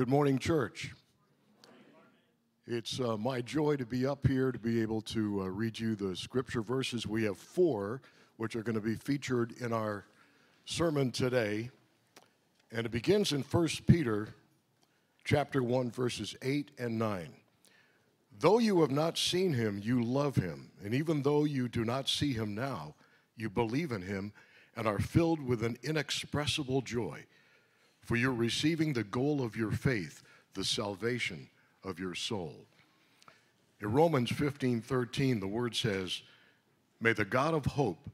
Good morning, church. It's uh, my joy to be up here to be able to uh, read you the scripture verses. We have four, which are going to be featured in our sermon today. And it begins in 1 Peter chapter 1, verses 8 and 9. Though you have not seen him, you love him. And even though you do not see him now, you believe in him and are filled with an inexpressible joy for you're receiving the goal of your faith, the salvation of your soul. In Romans 15 13, the word says, May the God of hope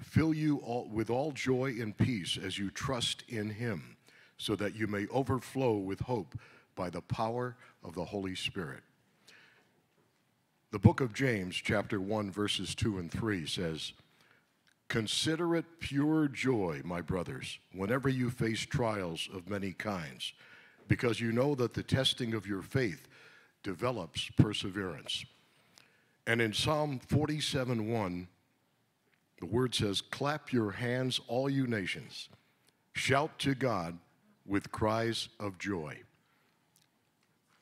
fill you all, with all joy and peace as you trust in him, so that you may overflow with hope by the power of the Holy Spirit. The book of James, chapter 1, verses 2 and 3 says, Consider it pure joy, my brothers, whenever you face trials of many kinds, because you know that the testing of your faith develops perseverance. And in Psalm 47 1, the word says, Clap your hands, all you nations. Shout to God with cries of joy.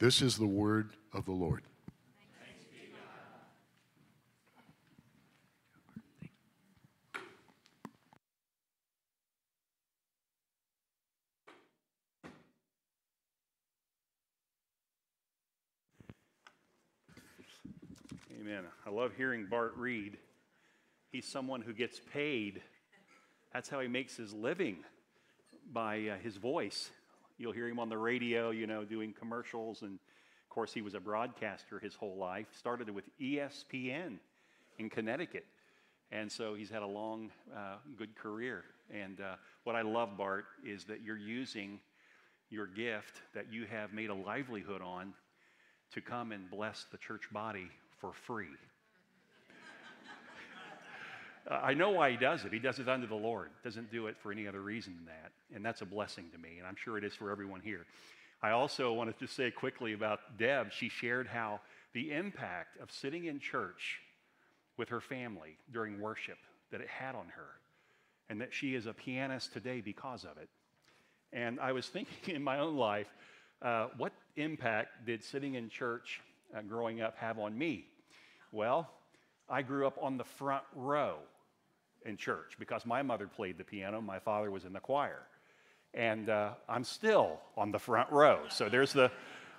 This is the word of the Lord. Amen. I love hearing Bart read. He's someone who gets paid. That's how he makes his living by uh, his voice. You'll hear him on the radio, you know, doing commercials. And of course, he was a broadcaster his whole life. Started with ESPN in Connecticut. And so he's had a long, uh, good career. And uh, what I love, Bart, is that you're using your gift that you have made a livelihood on to come and bless the church body for free. uh, I know why he does it. He does it unto the Lord, doesn't do it for any other reason than that. And that's a blessing to me, and I'm sure it is for everyone here. I also wanted to say quickly about Deb. She shared how the impact of sitting in church with her family during worship that it had on her, and that she is a pianist today because of it. And I was thinking in my own life, uh, what impact did sitting in church uh, growing up have on me? Well, I grew up on the front row in church because my mother played the piano, my father was in the choir. And uh, I'm still on the front row. So there's the,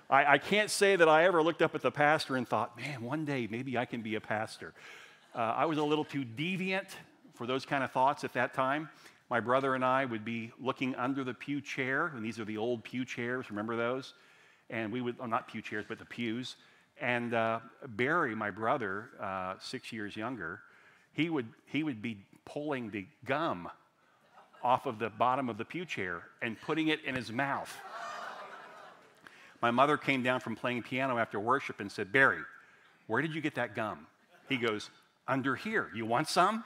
I, I, can't say that I ever looked up at the pastor and thought, man, one day maybe I can be a pastor. Uh, I was a little too deviant for those kind of thoughts at that time. My brother and I would be looking under the pew chair, and these are the old pew chairs, remember those? And we would, oh, not pew chairs, but the pews. And uh, Barry, my brother, uh, six years younger, he would, he would be pulling the gum off of the bottom of the pew chair and putting it in his mouth. My mother came down from playing piano after worship and said, Barry, where did you get that gum? He goes, Under here. You want some?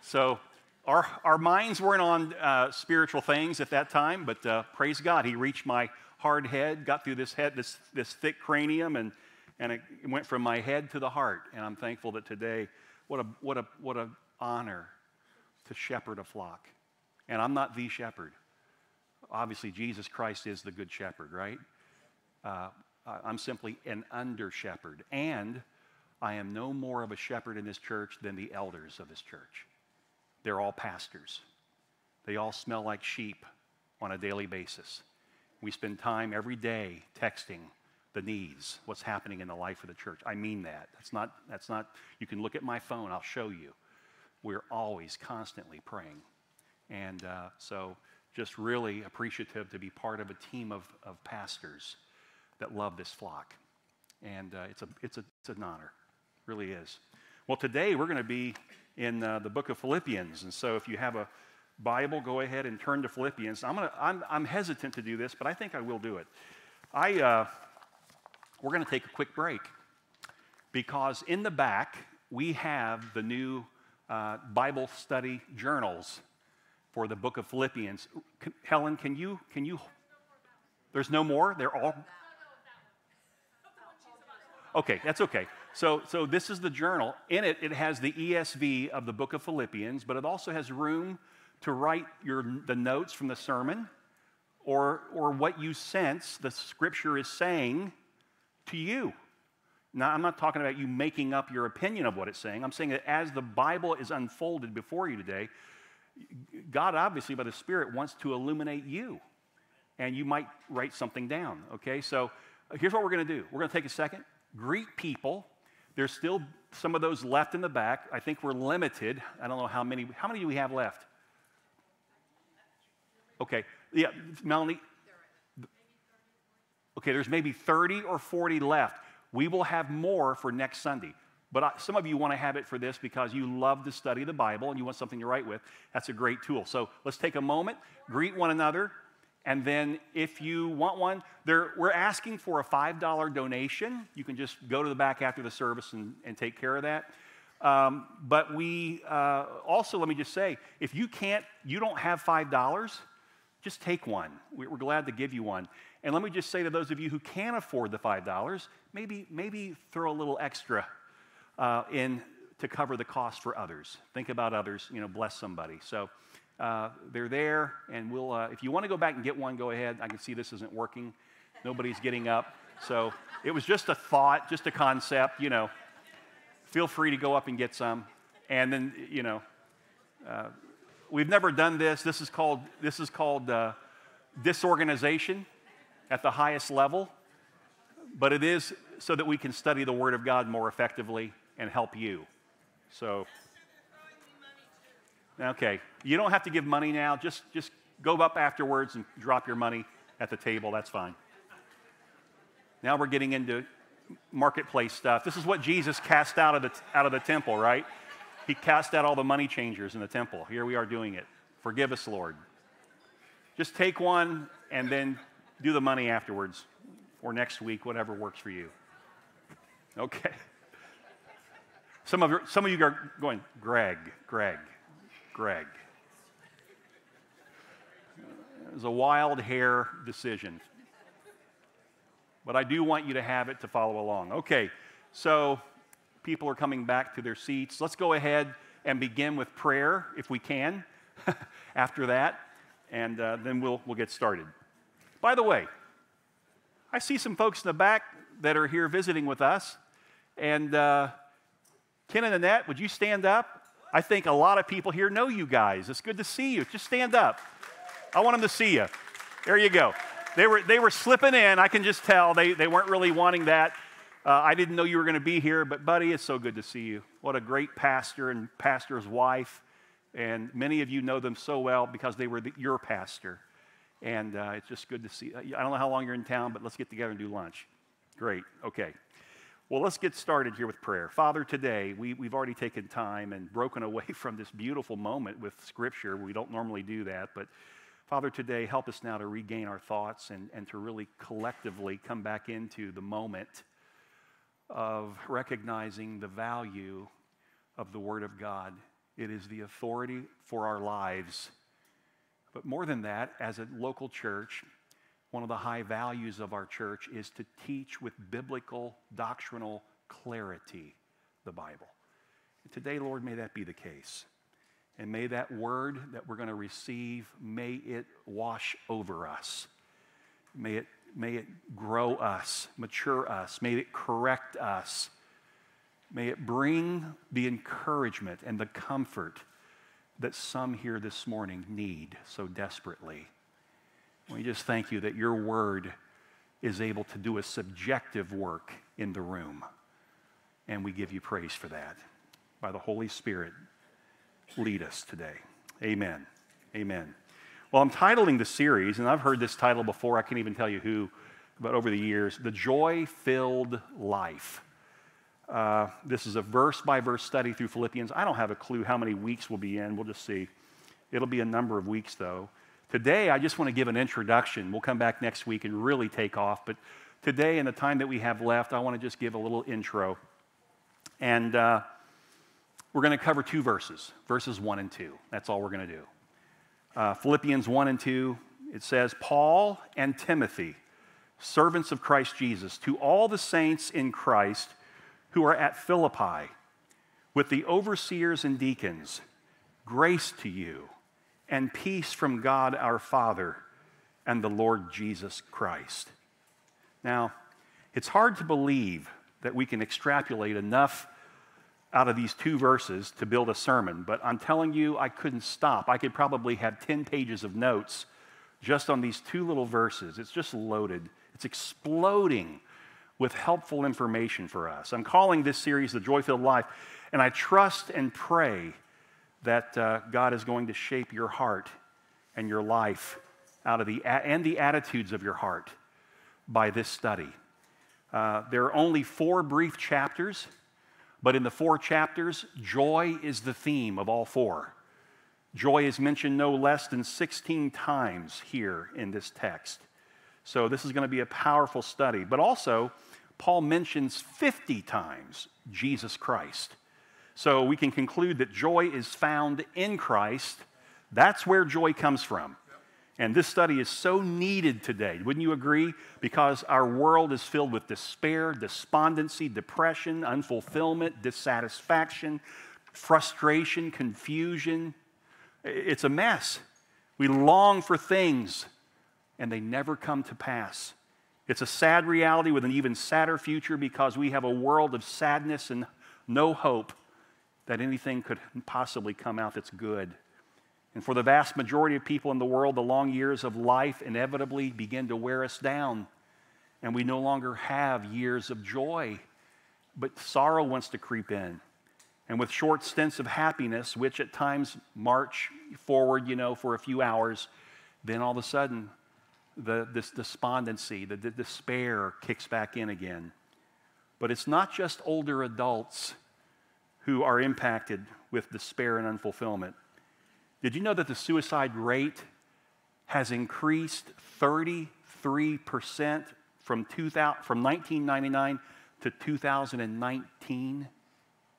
so our, our minds weren't on uh, spiritual things at that time, but uh, praise God, he reached my hard head, got through this head, this, this thick cranium, and, and it went from my head to the heart. And I'm thankful that today, what a what a what a honor to shepherd a flock. And I'm not the shepherd. Obviously, Jesus Christ is the good shepherd, right? Uh, I'm simply an under shepherd. And I am no more of a shepherd in this church than the elders of this church. They're all pastors. They all smell like sheep on a daily basis. We spend time every day texting the needs, what's happening in the life of the church. I mean that. That's not, that's not, you can look at my phone, I'll show you. We're always constantly praying. And uh, so, just really appreciative to be part of a team of, of pastors that love this flock. And uh, it's, a, it's, a, it's an honor, really is. Well, today we're going to be in uh, the book of Philippians. And so, if you have a Bible, go ahead and turn to Philippians. I'm, gonna, I'm, I'm hesitant to do this, but I think I will do it. I, uh, we're going to take a quick break because in the back we have the new uh, Bible study journals for the book of Philippians. Helen, can you, can you? There's no more? They're all. Okay, that's okay. So, so this is the journal. In it, it has the ESV of the book of Philippians, but it also has room to write your, the notes from the sermon or, or what you sense the scripture is saying to you. Now, I'm not talking about you making up your opinion of what it's saying. I'm saying that as the Bible is unfolded before you today, God obviously, by the Spirit, wants to illuminate you. And you might write something down, okay? So uh, here's what we're to do we're to take a second, greet people. There's still some of those left in the back. I think we're limited. I don't know how many. How many do we have left? Okay. Yeah, Melanie. Okay, there's maybe 30 or 40 left. We will have more for next Sunday. But I, some of you want to have it for this because you love to study the Bible and you want something to write with. That's a great tool. So let's take a moment, greet one another, and then if you want one, there, we're asking for a $5 donation. You can just go to the back after the service and, and take care of that. Um, but we uh, also, let me just say, if you can't, you don't have $5, just take one. We're glad to give you one. And let me just say to those of you who can't afford the $5, maybe, maybe throw a little extra uh, in to cover the cost for others. Think about others, you know, bless somebody. So uh, they're there, and we'll, uh, if you want to go back and get one, go ahead. I can see this isn't working. Nobody's getting up. So it was just a thought, just a concept, you know. Feel free to go up and get some. And then, you know, uh, we've never done this. This is called, this is called uh, disorganization at the highest level, but it is so that we can study the Word of God more effectively and help you. So, okay, you don't have to give money now. Just, just go up afterwards and drop your money at the table. That's fine. Now we're getting into marketplace stuff. This is what Jesus cast out of the, out of the temple, right? He cast out all the money changers in the temple. Here we are doing it. Forgive us, Lord. Just take one and then do the money afterwards or next week, whatever works for you. Okay. Some of, some of you are going, Greg, Greg, Greg. It was a wild hair decision. But I do want you to have it to follow along. Okay, so people are coming back to their seats. Let's go ahead and begin with prayer if we can after that, and uh, then we'll, we'll get started. By the way, I see some folks in the back that are here visiting with us. And uh, Ken and Annette, would you stand up? I think a lot of people here know you guys. It's good to see you. Just stand up. I want them to see you. There you go. They were, they were slipping in. I can just tell they, they weren't really wanting that. Uh, I didn't know you were going to be here, but buddy, it's so good to see you. What a great pastor and pastor's wife. And many of you know them so well because they were the, your pastor. And uh, it's just good to see. I don't know how long you're in town, but let's get together and do lunch. Great. Okay. Well, let's get started here with prayer. Father, today we, we've already taken time and broken away from this beautiful moment with Scripture. We don't normally do that, but Father, today help us now to regain our thoughts and, and to really collectively come back into the moment of recognizing the value of the Word of God. It is the authority for our lives. But more than that, as a local church, one of the high values of our church is to teach with biblical doctrinal clarity the Bible. And today, Lord, may that be the case. And may that word that we're going to receive, may it wash over us. May it, may it grow us, mature us. May it correct us. May it bring the encouragement and the comfort that some here this morning need so desperately. We just thank you that your word is able to do a subjective work in the room. And we give you praise for that. By the Holy Spirit, lead us today. Amen. Amen. Well, I'm titling the series, and I've heard this title before. I can't even tell you who, but over the years, The Joy Filled Life. Uh, this is a verse by verse study through Philippians. I don't have a clue how many weeks we'll be in. We'll just see. It'll be a number of weeks, though. Today, I just want to give an introduction. We'll come back next week and really take off. But today, in the time that we have left, I want to just give a little intro. And uh, we're going to cover two verses verses 1 and 2. That's all we're going to do. Uh, Philippians 1 and 2, it says, Paul and Timothy, servants of Christ Jesus, to all the saints in Christ who are at Philippi, with the overseers and deacons, grace to you and peace from God our Father and the Lord Jesus Christ. Now, it's hard to believe that we can extrapolate enough out of these two verses to build a sermon, but I'm telling you, I couldn't stop. I could probably have 10 pages of notes just on these two little verses. It's just loaded, it's exploding with helpful information for us. I'm calling this series The Joy Filled Life, and I trust and pray that uh, God is going to shape your heart and your life out of the, and the attitudes of your heart by this study. Uh, there are only four brief chapters, but in the four chapters, joy is the theme of all four. Joy is mentioned no less than 16 times here in this text. So this is going to be a powerful study. But also, Paul mentions 50 times Jesus Christ. So we can conclude that joy is found in Christ. That's where joy comes from. And this study is so needed today. Wouldn't you agree? Because our world is filled with despair, despondency, depression, unfulfillment, dissatisfaction, frustration, confusion. It's a mess. We long for things, and they never come to pass. It's a sad reality with an even sadder future because we have a world of sadness and no hope that anything could possibly come out that's good. And for the vast majority of people in the world, the long years of life inevitably begin to wear us down, and we no longer have years of joy, but sorrow wants to creep in. And with short stints of happiness, which at times march forward, you know, for a few hours, then all of a sudden, the, this despondency, the, the despair kicks back in again. But it's not just older adults who are impacted with despair and unfulfillment. Did you know that the suicide rate has increased 33% from, 2000, from 1999 to 2019?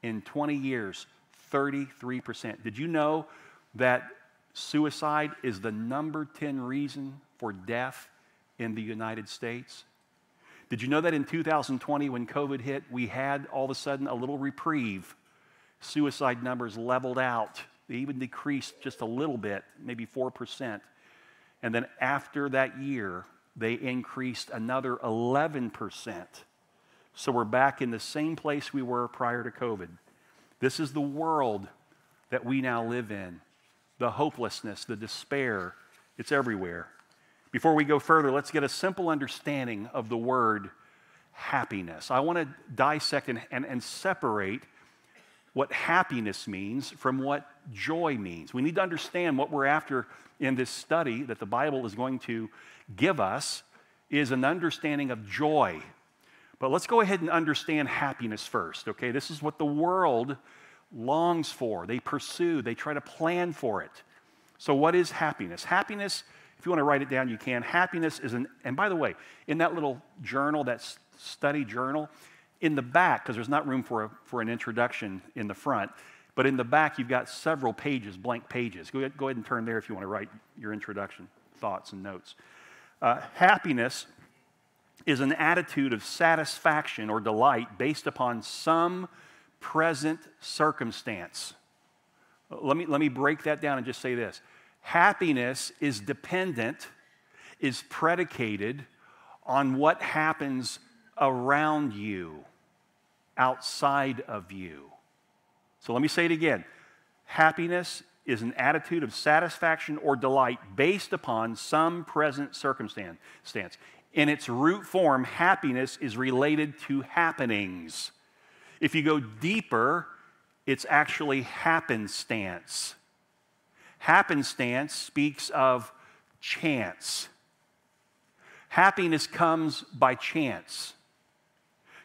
In 20 years, 33%. Did you know that suicide is the number 10 reason for death in the United States? Did you know that in 2020, when COVID hit, we had all of a sudden a little reprieve? Suicide numbers leveled out they even decreased just a little bit, maybe 4%. And then after that year, they increased another 11%. So we're back in the same place we were prior to COVID. This is the world that we now live in. The hopelessness, the despair, it's everywhere. Before we go further, let's get a simple understanding of the word happiness. I want to dissect and, and, and separate what happiness means from what joy means. We need to understand what we're after in this study that the Bible is going to give us is an understanding of joy. But let's go ahead and understand happiness first, okay? This is what the world longs for. They pursue, they try to plan for it. So, what is happiness? Happiness, if you want to write it down, you can. Happiness is an, and by the way, in that little journal, that study journal, in the back, because there's not room for, a, for an introduction in the front, but in the back you've got several pages, blank pages. Go ahead, go ahead and turn there if you want to write your introduction, thoughts, and notes. Uh, happiness is an attitude of satisfaction or delight based upon some present circumstance. Let me, let me break that down and just say this happiness is dependent, is predicated on what happens around you, outside of you. So let me say it again. Happiness is an attitude of satisfaction or delight based upon some present circumstance. In its root form, happiness is related to happenings. If you go deeper, it's actually happenstance. Happenstance speaks of chance. Happiness comes by chance.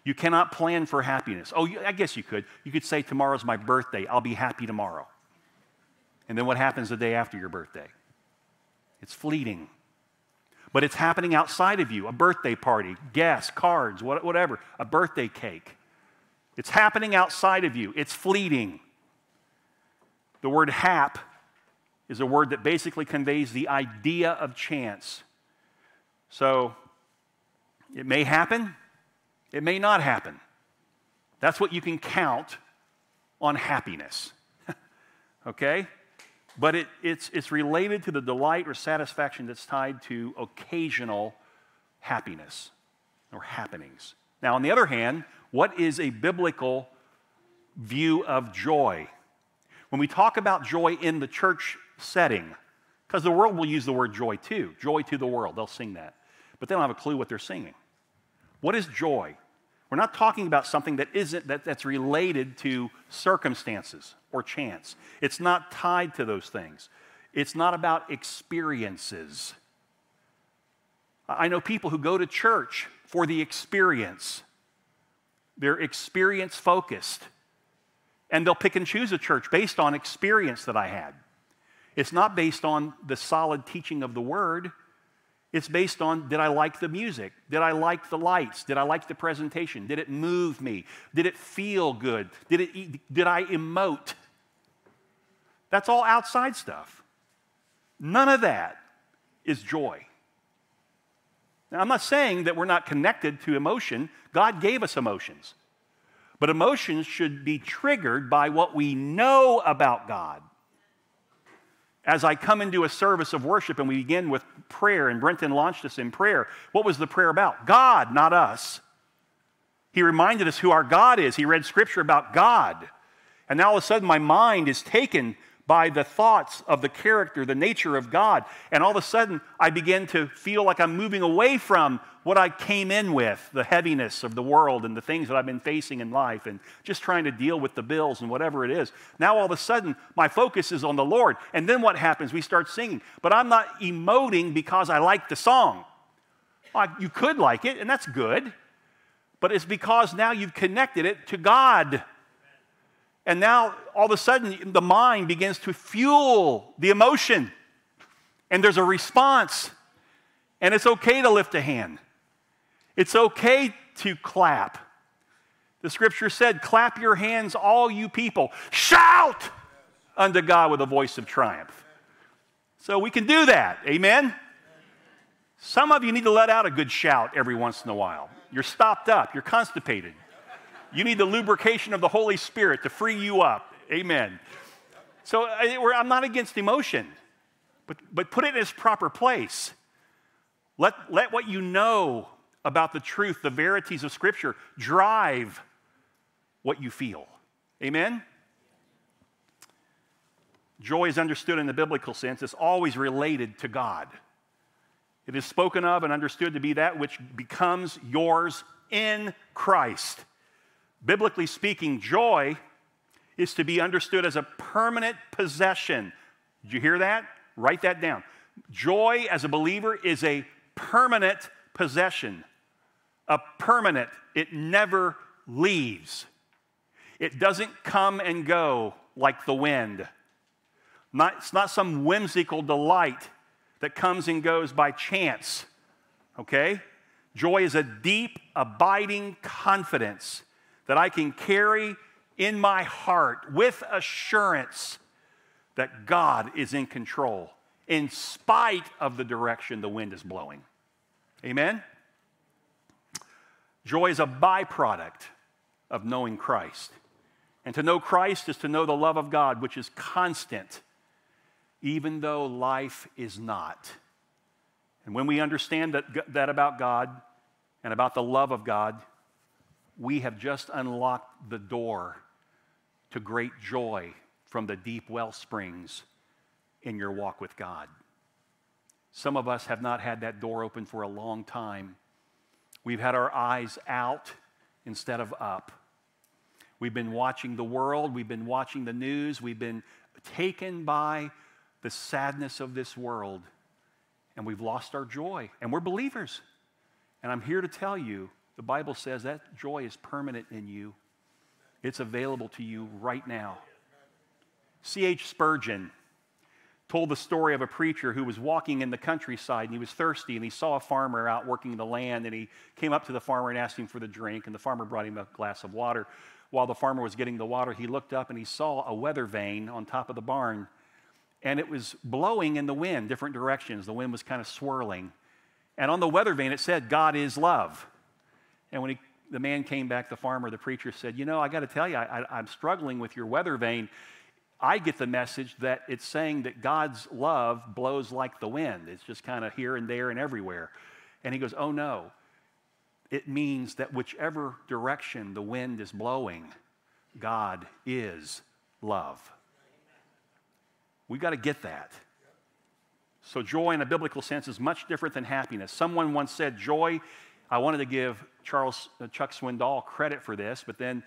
You cannot plan for happiness. Oh, I guess you could. You could say, Tomorrow's my birthday. I'll be happy tomorrow. And then what happens the day after your birthday? It's fleeting. But it's happening outside of you a birthday party, guests, cards, whatever, a birthday cake. It's happening outside of you, it's fleeting. The word hap is a word that basically conveys the idea of chance. So it may happen, it may not happen. That's what you can count on happiness. okay? but it, it's, it's related to the delight or satisfaction that's tied to occasional happiness or happenings. Now, on the other hand, what is a biblical view of joy? When we talk about joy in the church setting, because the world will use the word joy too joy to the world, they'll sing that, but they don't have a clue what they're singing. What is joy? We're not talking about something that isn't that, that's related to circumstances or chance. It's not tied to those things. It's not about experiences. I know people who go to church for the experience. They're experience focused. And they'll pick and choose a church based on experience that I had. It's not based on the solid teaching of the word. It's based on did I like the music? Did I like the lights? Did I like the presentation? Did it move me? Did it feel good? Did, it, did I emote? That's all outside stuff. None of that is joy. Now, I'm not saying that we're not connected to emotion. God gave us emotions. But emotions should be triggered by what we know about God. As I come into a service of worship and we begin with prayer, and Brenton launched us in prayer, what was the prayer about? God, not us. He reminded us who our God is. He read scripture about God. And now all of a sudden, my mind is taken by the thoughts of the character, the nature of God. And all of a sudden, I begin to feel like I'm moving away from what I came in with the heaviness of the world and the things that I've been facing in life and just trying to deal with the bills and whatever it is. Now, all of a sudden, my focus is on the Lord. And then what happens? We start singing. But I'm not emoting because I like the song. Well, you could like it, and that's good. But it's because now you've connected it to God. And now all of a sudden, the mind begins to fuel the emotion. And there's a response. And it's okay to lift a hand, it's okay to clap. The scripture said, Clap your hands, all you people. Shout unto God with a voice of triumph. So we can do that. Amen? Some of you need to let out a good shout every once in a while. You're stopped up, you're constipated. You need the lubrication of the Holy Spirit to free you up. Amen. So I'm not against emotion, but, but put it in its proper place. Let, let what you know about the truth, the verities of Scripture, drive what you feel. Amen? Joy is understood in the biblical sense, it's always related to God. It is spoken of and understood to be that which becomes yours in Christ. Biblically speaking, joy is to be understood as a permanent possession. Did you hear that? Write that down. Joy as a believer is a permanent possession. A permanent, it never leaves. It doesn't come and go like the wind. Not, it's not some whimsical delight that comes and goes by chance. Okay? Joy is a deep, abiding confidence that I can carry in my heart with assurance that God is in control in spite of the direction the wind is blowing. Amen? Joy is a byproduct of knowing Christ. And to know Christ is to know the love of God, which is constant, even though life is not. And when we understand that, that about God and about the love of God, we have just unlocked the door to great joy from the deep well springs in your walk with God. Some of us have not had that door open for a long time. We've had our eyes out instead of up. We've been watching the world, we've been watching the news, we've been taken by the sadness of this world, and we've lost our joy. And we're believers. And I'm here to tell you the Bible says that joy is permanent in you, it's available to you right now. C.H. Spurgeon told the story of a preacher who was walking in the countryside and he was thirsty and he saw a farmer out working the land and he came up to the farmer and asked him for the drink and the farmer brought him a glass of water. While the farmer was getting the water, he looked up and he saw a weather vane on top of the barn and it was blowing in the wind, different directions. The wind was kind of swirling. And on the weather vane it said, God is love. And when he, the man came back, the farmer, the preacher said, You know, I got to tell you, I, am struggling with your weather vane. I get the message that it's saying that God's love blows like the wind. It's just kind of here and there and everywhere. And he goes, Oh no. It means that whichever direction the wind is blowing, God is love. We've got to get that. So, joy in a biblical sense is much different than happiness. Someone once said, Joy, I wanted to give Charles uh, Chuck Swindoll credit for this, but then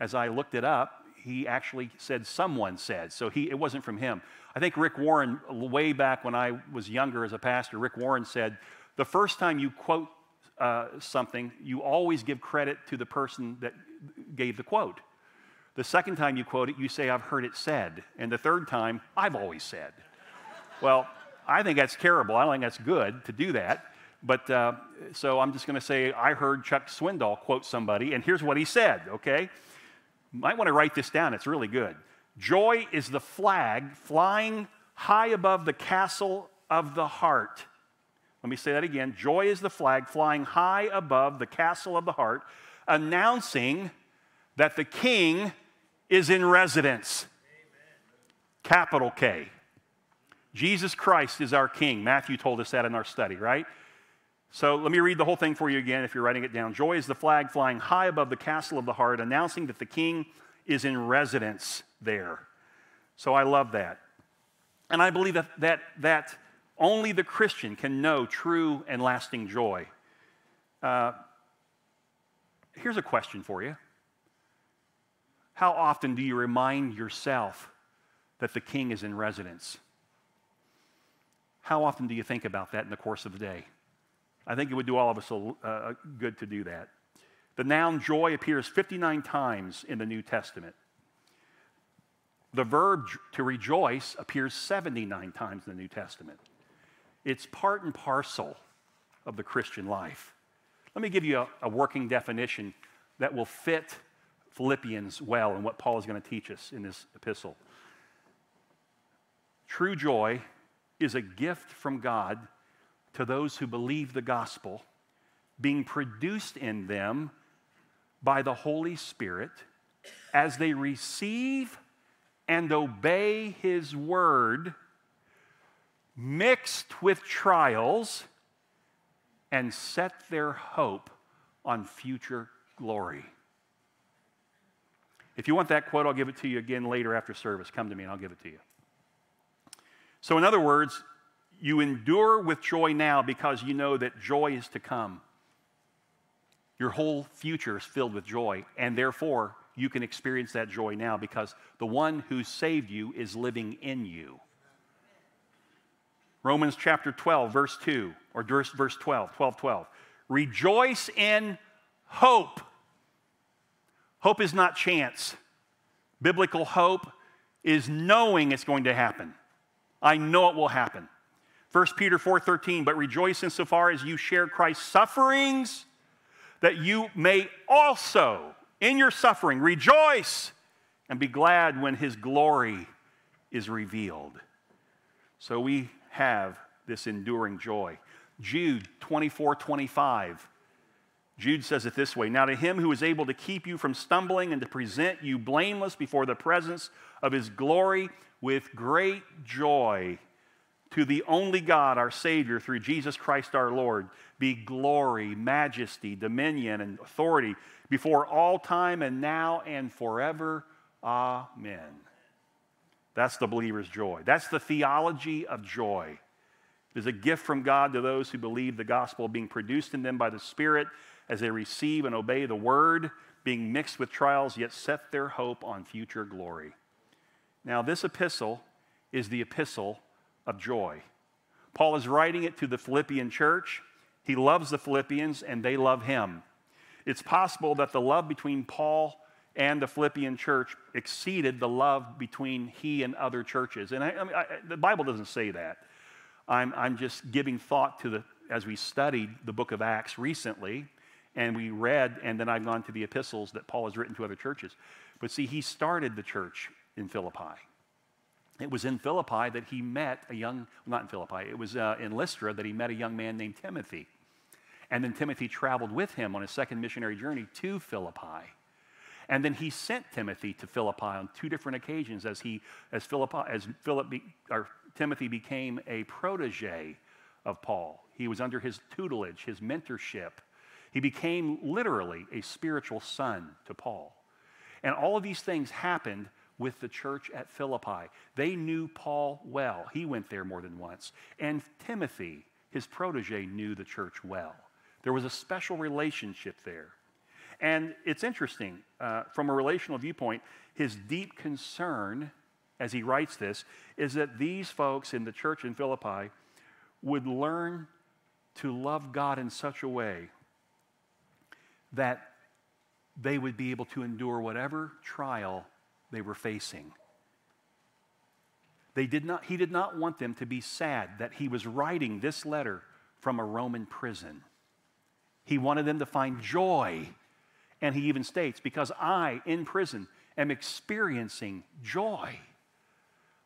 as I looked it up, he actually said someone said. So he, it wasn't from him. I think Rick Warren, way back when I was younger as a pastor, Rick Warren said, the first time you quote uh, something, you always give credit to the person that gave the quote. The second time you quote it, you say, I've heard it said. And the third time, I've always said. well, I think that's terrible. I don't think that's good to do that. But uh, so I'm just going to say, I heard Chuck Swindoll quote somebody, and here's what he said, okay? might want to write this down, it's really good. Joy is the flag flying high above the castle of the heart. Let me say that again. Joy is the flag flying high above the castle of the heart, announcing that the king is in residence. Amen. Capital K. Jesus Christ is our king. Matthew told us that in our study, right? So let me read the whole thing for you again if you're writing it down. Joy is the flag flying high above the castle of the heart, announcing that the king is in residence there. So I love that. And I believe that, that, that only the Christian can know true and lasting joy. Uh, here's a question for you How often do you remind yourself that the king is in residence? How often do you think about that in the course of the day? I think it would do all of us uh, good to do that. The noun joy appears 59 times in the New Testament. The verb to rejoice appears 79 times in the New Testament. It's part and parcel of the Christian life. Let me give you a, a working definition that will fit Philippians well and what Paul is going to teach us in this epistle. True joy is a gift from God to those who believe the gospel, being produced in them by the Holy Spirit as they receive and obey His word, mixed with trials, and set their hope on future glory. If you want that quote, I'll give it to you again later after service. Come to me and I'll give it to you. So, in other words, you endure with joy now because you know that joy is to come. Your whole future is filled with joy, and therefore you can experience that joy now because the one who saved you is living in you. Romans chapter 12, verse 2, or verse 12, 12, 12. Rejoice in hope. Hope is not chance. Biblical hope is knowing it's going to happen. I know it will happen. 1 Peter 4:13, but rejoice insofar as you share Christ's sufferings, that you may also, in your suffering, rejoice and be glad when his glory is revealed. So we have this enduring joy. Jude 24, 25. Jude says it this way Now to him who is able to keep you from stumbling and to present you blameless before the presence of his glory with great joy to the only God, our Savior, through Jesus Christ our Lord, be glory, majesty, dominion, and authority before all time and now and forever. Amen. That's the believer's joy. That's the theology of joy. It is a gift from God to those who believe the gospel being produced in them by the Spirit as they receive and obey the word, being mixed with trials, yet set their hope on future glory. Now, this epistle is the epistle of joy. Paul is writing it to the Philippian church. He loves the Philippians and they love him. It's possible that the love between Paul and the Philippian church exceeded the love between he and other churches. And I, I mean, I, the Bible doesn't say that. I'm, I'm just giving thought to the, as we studied the book of Acts recently, and we read, and then I've gone to the epistles that Paul has written to other churches. But see, he started the church in Philippi. It was in Philippi that he met a young, not in Philippi, it was uh, in Lystra that he met a young man named Timothy. And then Timothy traveled with him on his second missionary journey to Philippi. And then he sent Timothy to Philippi on two different occasions as, he, as, Philippi, as Philip be, or Timothy became a protege of Paul. He was under his tutelage, his mentorship. He became literally a spiritual son to Paul. And all of these things happened with the church at Philippi. They knew Paul well. He went there more than once. And Timothy, his protege, knew the church well. There was a special relationship there. And it's interesting, uh, from a relational viewpoint, his deep concern as he writes this is that these folks in the church in Philippi would learn to love God in such a way that they would be able to endure whatever trial they were facing. They did not, he did not want them to be sad that he was writing this letter from a Roman prison. He wanted them to find joy. And he even states, Because I, in prison, am experiencing joy.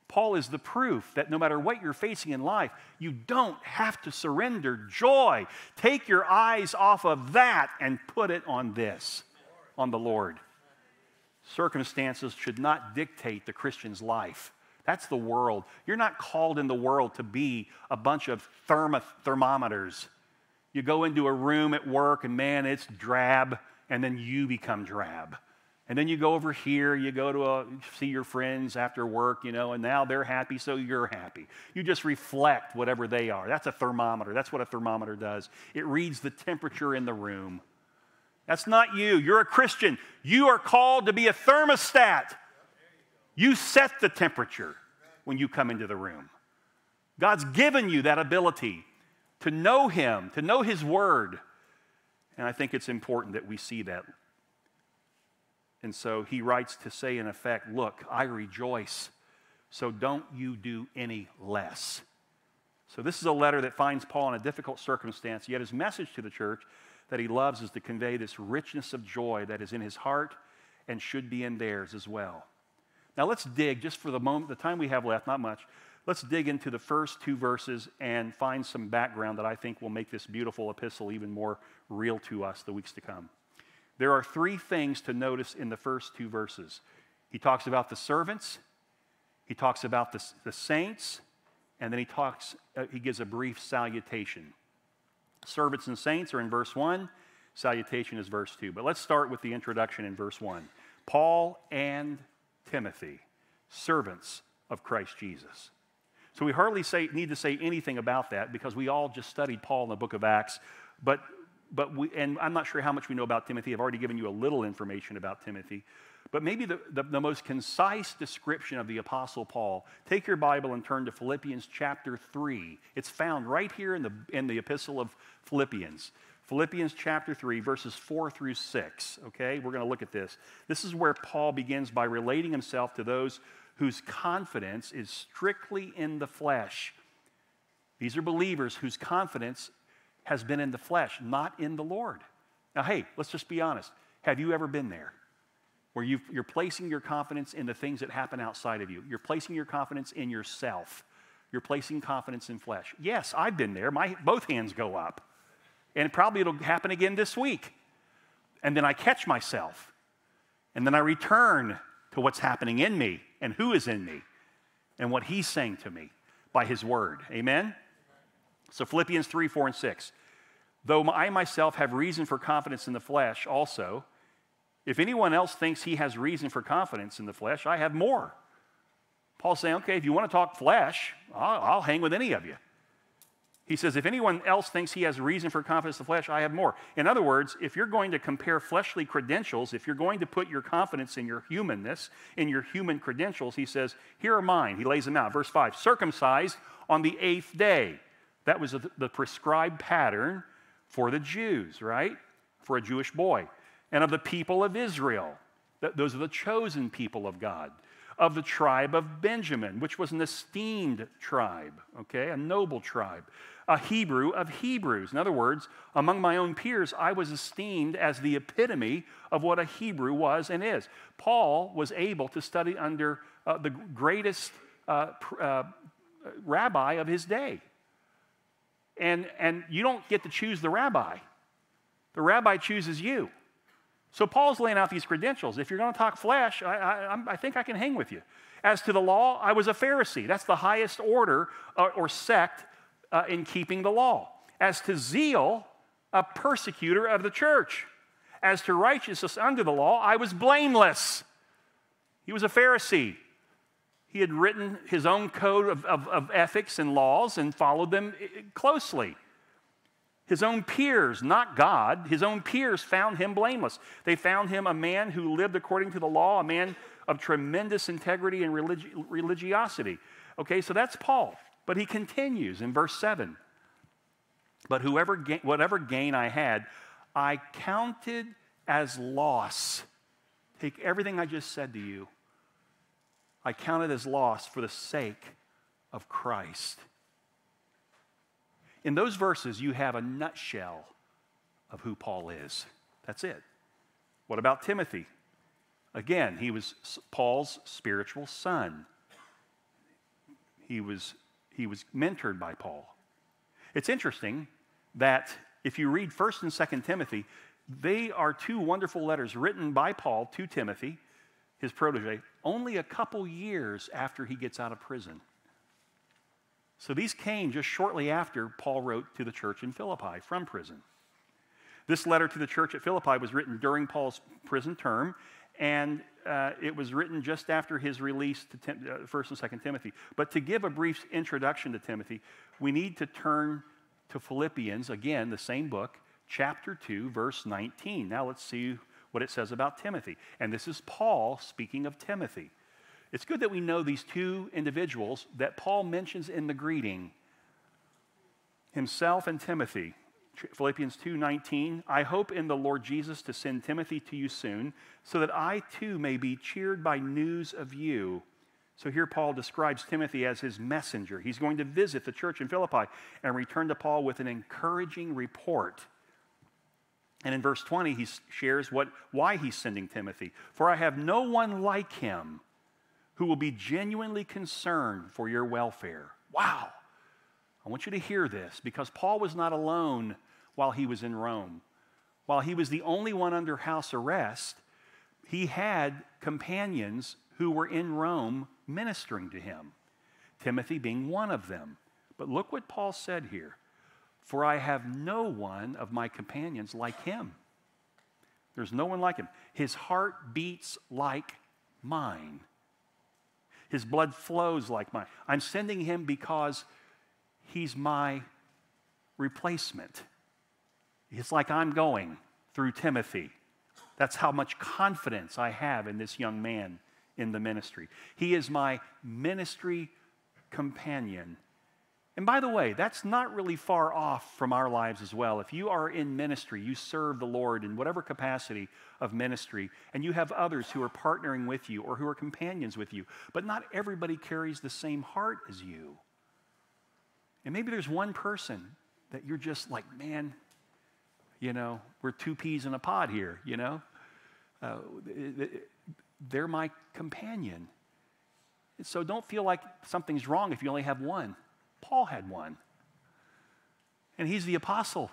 Paul is the proof that no matter what you're facing in life, you don't have to surrender joy. Take your eyes off of that and put it on this, on the Lord. Circumstances should not dictate the Christian's life. That's the world. You're not called in the world to be a bunch of thermo- thermometers. You go into a room at work and man, it's drab, and then you become drab. And then you go over here, you go to a, see your friends after work, you know, and now they're happy, so you're happy. You just reflect whatever they are. That's a thermometer. That's what a thermometer does. It reads the temperature in the room. That's not you. You're a Christian. You are called to be a thermostat. You set the temperature when you come into the room. God's given you that ability to know Him, to know His Word. And I think it's important that we see that. And so he writes to say, in effect, Look, I rejoice, so don't you do any less. So this is a letter that finds Paul in a difficult circumstance, yet his message to the church that he loves is to convey this richness of joy that is in his heart and should be in theirs as well. Now let's dig, just for the moment, the time we have left, not much, let's dig into the first two verses and find some background that I think will make this beautiful epistle even more real to us the weeks to come. There are three things to notice in the first two verses. He talks about the servants, he talks about the, the saints, and then he talks, uh, he gives a brief salutation. Servants and saints are in verse 1, salutation is verse 2. But let's start with the introduction in verse 1. Paul and Timothy, servants of Christ Jesus. So we hardly say, need to say anything about that because we all just studied Paul in the book of Acts. But, but we, and I'm not sure how much we know about Timothy. I've already given you a little information about Timothy. But maybe the, the, the, most concise description of the Apostle Paul, take your Bible and turn to Philippians chapter 3. It's found right here in the, in the epistle of Philippians. Philippians chapter 3, verses 4 through 6. Okay, we're going to look at this. This is where Paul begins by relating himself to those whose confidence is strictly in the flesh. These are believers whose confidence has been in the flesh, not in the Lord. Now, hey, let's just be honest. Have you ever been there? Where you are placing your confidence in the things that happen outside of you. You're placing your confidence in yourself. You're placing confidence in flesh. Yes, I've been there. My both hands go up. And probably it'll happen again this week. And then I catch myself. And then I return to what's happening in me and who is in me and what he's saying to me by his word. Amen? So Philippians 3, 4, and 6. Though I myself have reason for confidence in the flesh also, if anyone else thinks he has reason for confidence in the flesh, I have more. Paul's saying, okay, if you want to talk flesh, I'll, I'll hang with any of you. He says, if anyone else thinks he has reason for confidence in the flesh, I have more. In other words, if you're going to compare fleshly credentials, if you're going to put your confidence in your humanness, in your human credentials, he says, here are mine. He lays them out. Verse 5 circumcised on the eighth day. That was the prescribed pattern for the Jews, right? For a Jewish boy and of the people of Israel. Those are the chosen people of God. Of the tribe of Benjamin, which was an esteemed tribe, okay, a noble tribe. A Hebrew of Hebrews. In other words, among my own peers, I was esteemed as the epitome of what a Hebrew was and is. Paul was able to study under uh, the greatest uh, uh, rabbi of his day. And, and you don't get to choose the rabbi, the rabbi chooses you. So Paul's laying out these credentials. If you're going to talk flesh, I, I, I, think I can hang with you. As to the law, I was a Pharisee. That's the highest order or, or sect uh, in keeping the law. As to zeal, a persecutor of the church. As to righteousness under the law, I was blameless. He was a Pharisee. He had written his own code of, of, of ethics and laws and followed them eh, closely. His own peers, not God, his own peers found him blameless. They found him a man who lived according to the law, a man of tremendous integrity and religi- religiosity. Okay, so that's Paul. But he continues in verse 7. But whoever ga- whatever gain I had, I counted as loss. Take everything I just said to you. I counted as loss for the sake of Christ. In those verses, you have a nutshell of who Paul is. That's it. What about Timothy? Again, he was Paul's spiritual son. He was, he was mentored by Paul. It's interesting that if you read 1st and 2nd Timothy, they are two wonderful letters written by Paul to Timothy, his protege, only a couple years after he gets out of prison. So these came just shortly after Paul wrote to the church in Philippi from prison. This letter to the church at Philippi was written during Paul's prison term, and uh, it was written just after his release to Tim, uh, 1st and 2nd Timothy. But to give a brief introduction to Timothy, we need to turn to Philippians, again, the same book, chapter 2, verse 19. Now let's see what it says about Timothy. And this is Paul speaking of Timothy. It's good that we know these two individuals that Paul mentions in the greeting himself and Timothy. Philippians 2:19 I hope in the Lord Jesus to send Timothy to you soon so that I too may be cheered by news of you. So here Paul describes Timothy as his messenger. He's going to visit the church in Philippi and return to Paul with an encouraging report. And in verse 20 he shares what why he's sending Timothy. For I have no one like him who will be genuinely concerned for your welfare. Wow. I want you to hear this because Paul was not alone while he was in Rome. While he was the only one under house arrest, he had companions who were in Rome ministering to him, Timothy being one of them. But look what Paul said here For I have no one of my companions like him. There's no one like him. His heart beats like mine. His blood flows like mine. I'm sending him because he's my replacement. It's like I'm going through Timothy. That's how much confidence I have in this young man in the ministry. He is my ministry companion and by the way, that's not really far off from our lives as well. If you are in ministry, you serve the Lord in whatever capacity of ministry, and you have others who are partnering with you or who are companions with you, but not everybody carries the same heart as you. And maybe there's one person that you're just like, man, you know, we're two peas in a pod here, you know? Uh, they're my companion. So don't feel like something's wrong if you only have one. Paul had one. And he's the apostle.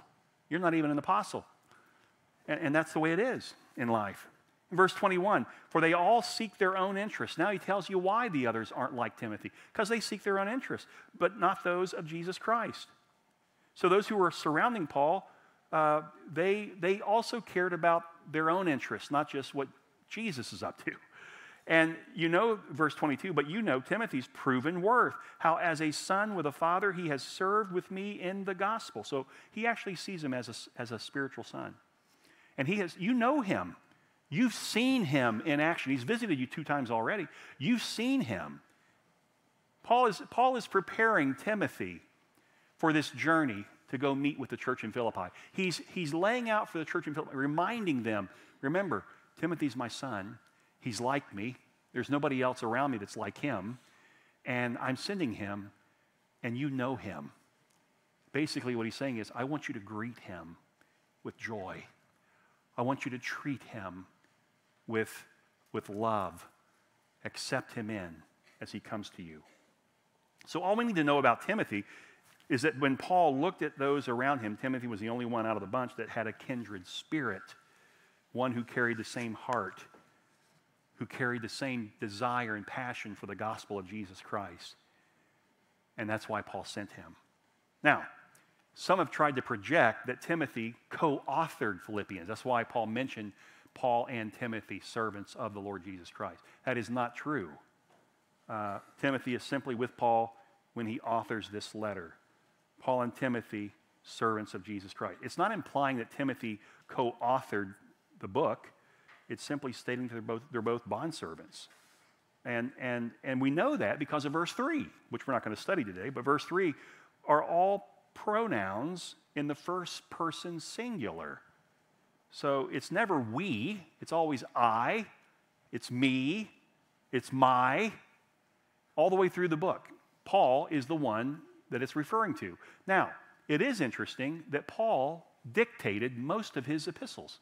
You're not even an apostle. And, and that's the way it is in life. Verse 21 For they all seek their own interests. Now he tells you why the others aren't like Timothy. Because they seek their own interests, but not those of Jesus Christ. So those who were surrounding Paul, uh, they, they also cared about their own interests, not just what Jesus is up to. And you know, verse 22, but you know Timothy's proven worth, how as a son with a father, he has served with me in the gospel. So he actually sees him as a, as a spiritual son. And he has, you know him. You've seen him in action. He's visited you two times already. You've seen him. Paul is, Paul is preparing Timothy for this journey to go meet with the church in Philippi. He's, he's laying out for the church in Philippi, reminding them remember, Timothy's my son. He's like me. There's nobody else around me that's like him. And I'm sending him, and you know him. Basically, what he's saying is, I want you to greet him with joy. I want you to treat him with, with love. Accept him in as he comes to you. So, all we need to know about Timothy is that when Paul looked at those around him, Timothy was the only one out of the bunch that had a kindred spirit one who carried the same heart, who carried the same desire and passion for the gospel of Jesus Christ. And that's why Paul sent him. Now, some have tried to project that Timothy co authored Philippians. That's why Paul mentioned Paul and Timothy, servants of the Lord Jesus Christ. That is not true. Uh, Timothy is simply with Paul when he authors this letter. Paul and Timothy, servants of Jesus Christ. It's not implying that Timothy co authored the book, it's simply stating that they're both, they're both bondservants. And, and, and we know that because of verse 3, which we're not going to study today, but verse 3 are all pronouns in the first person singular. So it's never we, it's always I, it's me, it's my, all the way through the book. Paul is the one that it's referring to. Now, it is interesting that Paul dictated most of his epistles.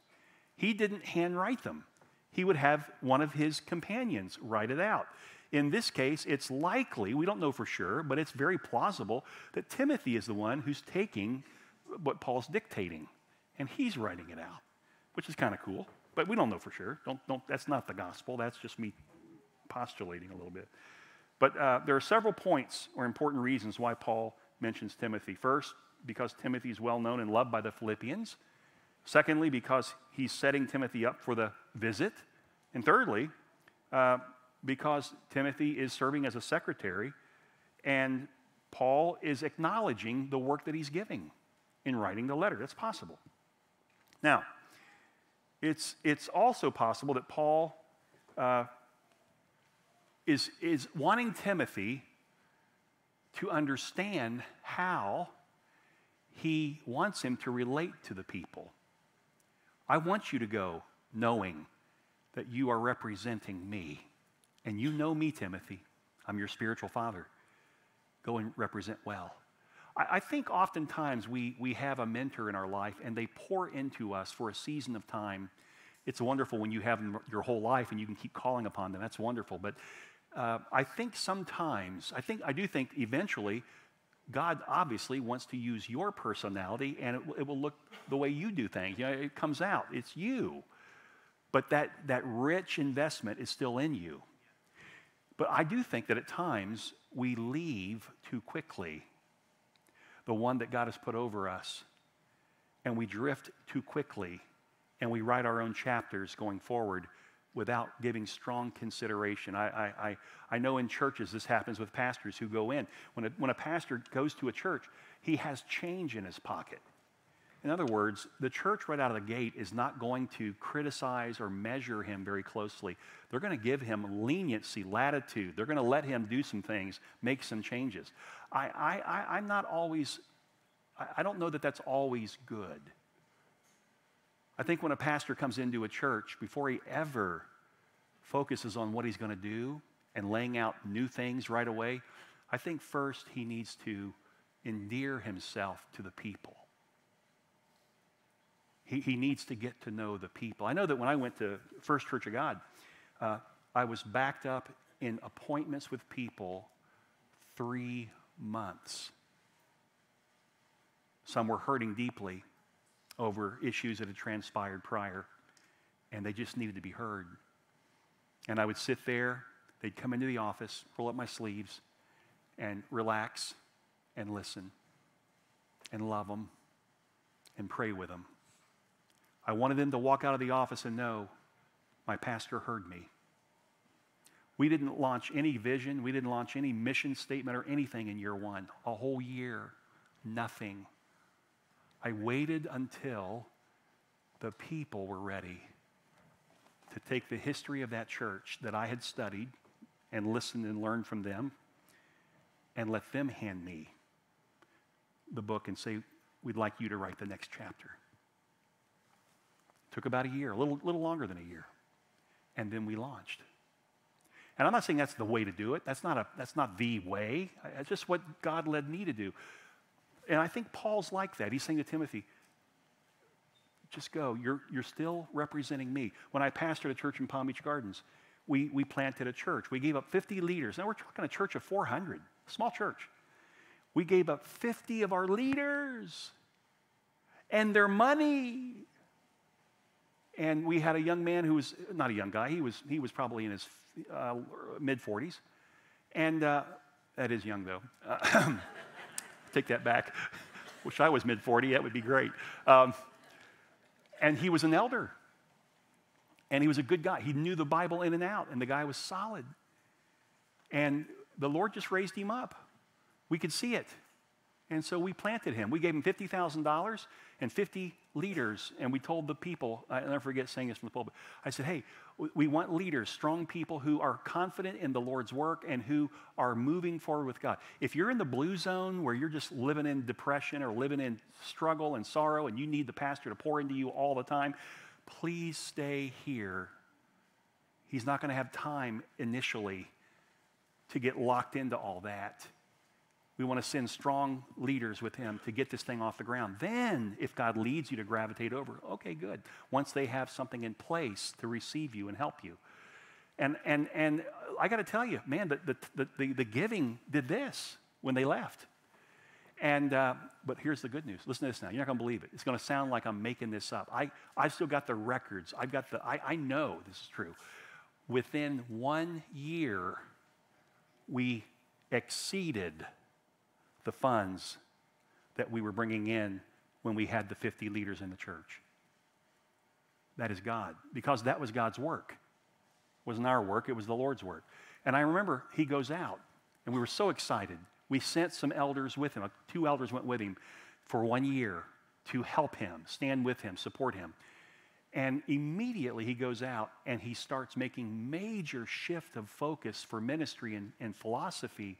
He didn't handwrite them, he would have one of his companions write it out. In this case, it's likely, we don't know for sure, but it's very plausible that Timothy is the one who's taking what Paul's dictating and he's writing it out, which is kind of cool, but we don't know for sure. Don't, don't, that's not the gospel, that's just me postulating a little bit. But uh, there are several points or important reasons why Paul mentions Timothy. First, because Timothy is well known and loved by the Philippians. Secondly, because he's setting Timothy up for the visit. And thirdly, uh, because Timothy is serving as a secretary and Paul is acknowledging the work that he's giving in writing the letter. That's possible. Now, it's, it's also possible that Paul uh, is, is wanting Timothy to understand how he wants him to relate to the people. I want you to go knowing that you are representing me. And you know me, Timothy. I'm your spiritual father. Go and represent well. I, I think oftentimes we, we have a mentor in our life and they pour into us for a season of time. It's wonderful when you have them your whole life and you can keep calling upon them. That's wonderful. But uh, I think sometimes, I think, I do think eventually, God obviously wants to use your personality and it, it will look the way you do things. You know, it comes out, it's you. But that, that rich investment is still in you. But I do think that at times we leave too quickly the one that God has put over us. And we drift too quickly and we write our own chapters going forward without giving strong consideration. I, I, I, know in churches this happens with pastors who go in. When a, when a pastor goes to a church, he has change in his pocket. In other words, the church right out of the gate is not going to criticize or measure him very closely. They're going to give him leniency, latitude. They're going to let him do some things, make some changes. I, I, I, I'm not always, I, I don't know that that's always good. I think when a pastor comes into a church, before he ever focuses on what he's going to do and laying out new things right away, I think first he needs to endear himself to the people. He, he needs to get to know the people. I know that when I went to First Church of God, uh, I was backed up in appointments with people three months. Some were hurting deeply over issues that had transpired prior, and they just needed to be heard. And I would sit there, they'd come into the office, roll up my sleeves, and relax and listen and love them and pray with them. I wanted them to walk out of the office and know my pastor heard me. We didn't launch any vision, we didn't launch any mission statement or anything in year one. A whole year, nothing. I waited until the people were ready to take the history of that church that I had studied and listened and learned from them and let them hand me the book and say, We'd like you to write the next chapter. Took about a year, a little, little longer than a year. And then we launched. And I'm not saying that's the way to do it. That's not, a, that's not the way. It's just what God led me to do. And I think Paul's like that. He's saying to Timothy, just go. You're, you're still representing me. When I pastored a church in Palm Beach Gardens, we, we planted a church. We gave up 50 leaders. Now we're talking a church of 400, small church. We gave up 50 of our leaders and their money. And we had a young man who was not a young guy, he was, he was probably in his uh, mid 40s. And uh, that is young, though. take that back. Wish I was mid 40, that would be great. Um, and he was an elder. And he was a good guy. He knew the Bible in and out, and the guy was solid. And the Lord just raised him up. We could see it. And so we planted him. We gave him $50,000 and 50 leaders. And we told the people, I never forget saying this from the pulpit. I said, hey, we want leaders, strong people who are confident in the Lord's work and who are moving forward with God. If you're in the blue zone where you're just living in depression or living in struggle and sorrow and you need the pastor to pour into you all the time, please stay here. He's not going to have time initially to get locked into all that. We want to send strong leaders with him to get this thing off the ground. Then, if God leads you to gravitate over, okay, good. Once they have something in place to receive you and help you. And, and, and I got to tell you, man, the, the, the, the, giving did this when they left. And, uh, but here's the good news. Listen to this now. You're not going to believe it. It's going to sound like I'm making this up. I, I've still got the records. I've got the, I, I know this is true. Within one year, we exceeded the funds that we were bringing in when we had the 50 leaders in the church. That is God, because that was God's work. It wasn't our work, it was the Lord's work. And I remember he goes out, and we were so excited. We sent some elders with him, two elders went with him for one year to help him, stand with him, support him. And immediately he goes out and he starts making major shift of focus for ministry and, and philosophy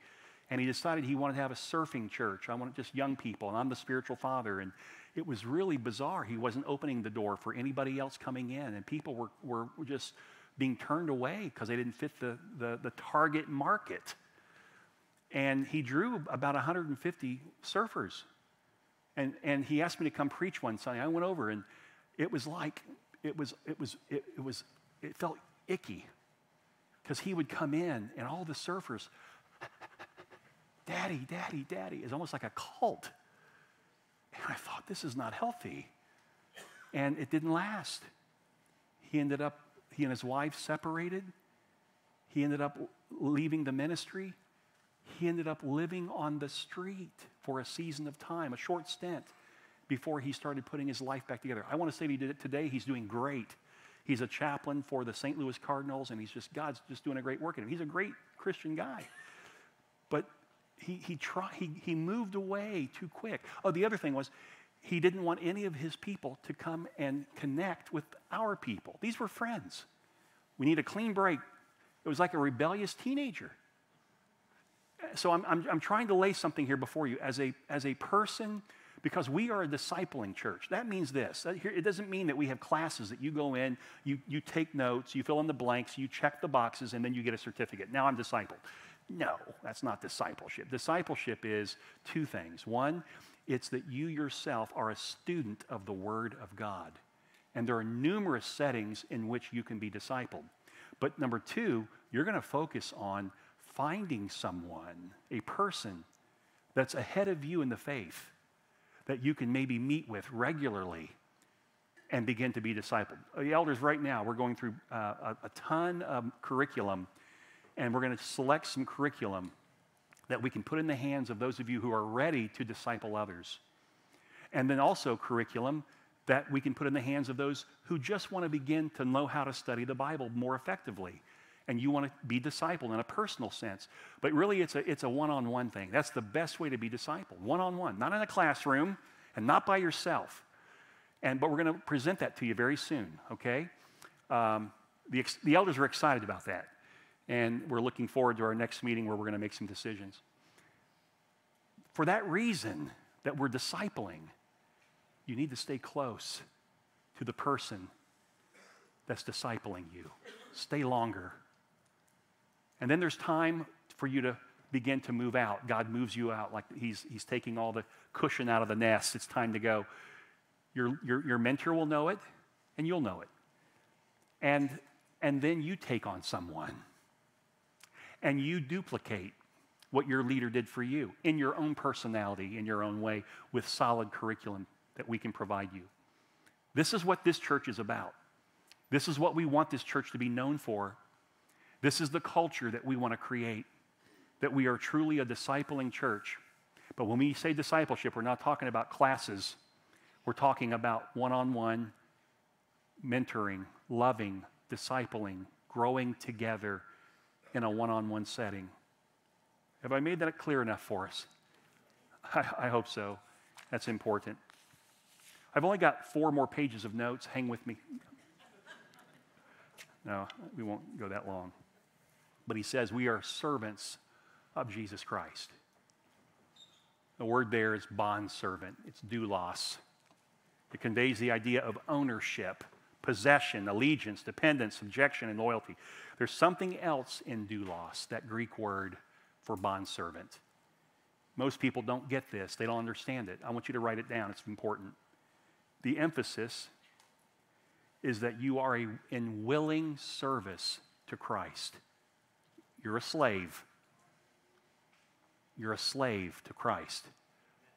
and he decided he wanted to have a surfing church. I wanted just young people, and I'm the spiritual father. And it was really bizarre. He wasn't opening the door for anybody else coming in, and people were, were just being turned away because they didn't fit the, the, the target market. And he drew about 150 surfers. And, and he asked me to come preach one Sunday. I went over, and it was like, it was, it was, it, it was, it felt icky because he would come in, and all the surfers, Daddy, Daddy, Daddy. It's almost like a cult. And I thought, this is not healthy. And it didn't last. He ended up, he and his wife separated. He ended up leaving the ministry. He ended up living on the street for a season of time, a short stint, before he started putting his life back together. I want to say to you today, he's doing great. He's a chaplain for the St. Louis Cardinals, and he's just, God's just doing a great work in him. He's a great Christian guy. But he, he, try, he, he moved away too quick. Oh, the other thing was he didn't want any of his people to come and connect with our people. These were friends. We need a clean break. It was like a rebellious teenager. So I'm, I'm, I'm trying to lay something here before you as a, as a person because we are a discipling church. That means this. It doesn't mean that we have classes that you go in, you, you take notes, you fill in the blanks, you check the boxes, and then you get a certificate. Now I'm discipled. No, that's not discipleship. Discipleship is two things. One, it's that you yourself are a student of the Word of God. And there are numerous settings in which you can be discipled. But number two, you're going to focus on finding someone, a person that's ahead of you in the faith that you can maybe meet with regularly and begin to be discipled. The elders, right now, we're going through uh, a, a ton of curriculum and we're going to select some curriculum that we can put in the hands of those of you who are ready to disciple others. And then also curriculum that we can put in the hands of those who just want to begin to know how to study the Bible more effectively. And you want to be discipled in a personal sense. But really, it's a, it's a one on one thing. That's the best way to be discipled one on one, not in a classroom and not by yourself. And, but we're going to present that to you very soon, okay? Um, the, the elders are excited about that. And we're looking forward to our next meeting where we're going to make some decisions. For that reason that we're discipling, you need to stay close to the person that's discipling you. Stay longer. And then there's time for you to begin to move out. God moves you out like he's, he's taking all the cushion out of the nest. It's time to go. Your, your, your mentor will know it, and you'll know it. And, and then you take on someone and you duplicate what your leader did for you in your own personality, in your own way, with solid curriculum that we can provide you. This is what this church is about. This is what we want this church to be known for. This is the culture that we want to create, that we are truly a discipling church. But when we say discipleship, we're not talking about classes. We're talking about one on one mentoring, loving, discipling, growing together in a one on one setting. Have I made that clear enough for us? I, I, hope so. That's important. I've only got four more pages of notes. Hang with me. No, we won't go that long. But he says we are servants of Jesus Christ. The word there is bond servant, it's doulos. It conveys the idea of ownership, possession, allegiance, dependence, subjection, and loyalty. There's something else in doulos, that Greek word for bondservant. Most people don't get this, they don't understand it. I want you to write it down, it's important. The emphasis is that you are a, in willing service to Christ. You're a slave. You're a slave to Christ,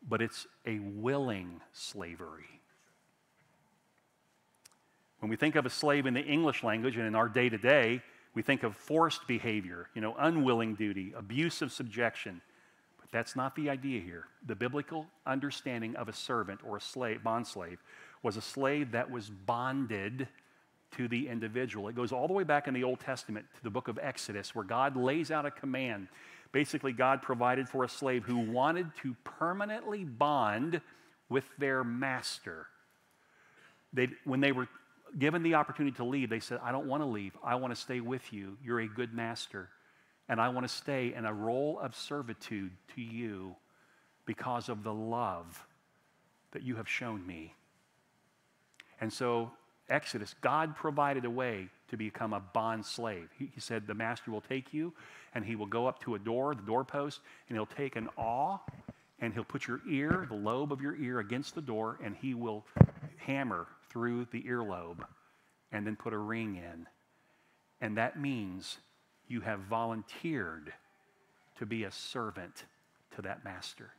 but it's a willing slavery. When we think of a slave in the English language and in our day to day, we think of forced behavior, you know, unwilling duty, abusive subjection. But that's not the idea here. The biblical understanding of a servant or a slave, bond slave, was a slave that was bonded to the individual. It goes all the way back in the Old Testament to the book of Exodus, where God lays out a command. Basically, God provided for a slave who wanted to permanently bond with their master. They, when they were given the opportunity to leave, they said, I don't want to leave. I want to stay with you. You're a good master. And I want to stay in a role of servitude to you because of the love that you have shown me. And so, Exodus, God provided a way to become a bond slave. He, he said, The master will take you and he will go up to a door, the doorpost, and he'll take an awl and he'll put your ear, the lobe of your ear, against the door, and he will hammer through the earlobe and then put a ring in. And that means you have volunteered to be a servant to that master.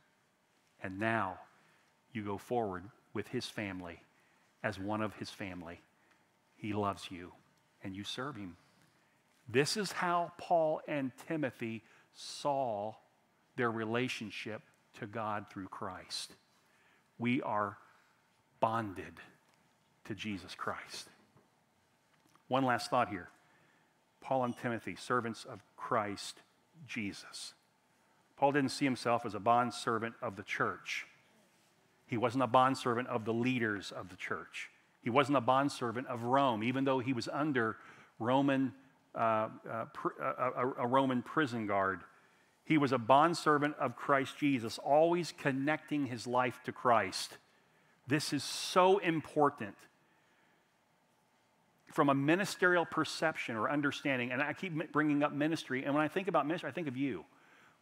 And now you go forward with his family as one of his family. He loves you and you serve him. This is how Paul and Timothy saw their relationship to God through Christ. We are bonded to Jesus Christ. One last thought here Paul and Timothy, servants of Christ Jesus. Paul didn't see himself as a bondservant of the church. He wasn't a bondservant of the leaders of the church. He wasn't a bondservant of Rome, even though he was under Roman, uh, uh, pr- uh, a, a Roman prison guard. He was a bondservant of Christ Jesus, always connecting his life to Christ. This is so important from a ministerial perception or understanding, and I keep bringing up ministry, and when I think about ministry, I think of you.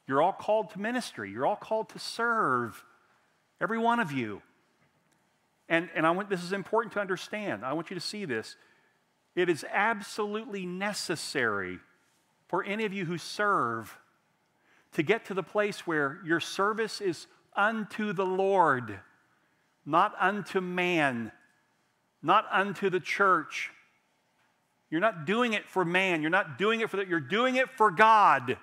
You're all called to ministry, you're all called to serve, every one of you. And, and I want, this is important to understand. I want you to see this. It is absolutely necessary for any of you who serve to get to the place where your service is unto the Lord, not unto man, not unto the church, you're not doing it for man. You're not doing it for that. You're doing it for God.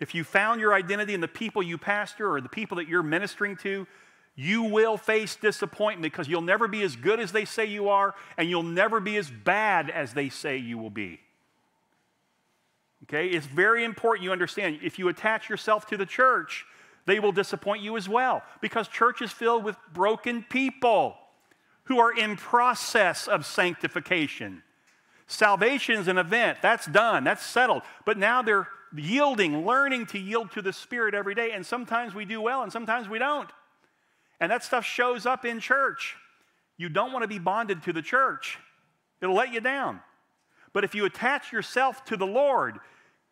If you found your identity in the people you pastor or the people that you're ministering to, you will face disappointment because you'll never be as good as they say you are, and you'll never be as bad as they say you will be. Okay? It's very important you understand. If you attach yourself to the church, they will disappoint you as well because church is filled with broken people who are in process of sanctification. Salvation is an event, that's done, that's settled. But now they're yielding, learning to yield to the Spirit every day. And sometimes we do well and sometimes we don't. And that stuff shows up in church. You don't want to be bonded to the church, it'll let you down. But if you attach yourself to the Lord,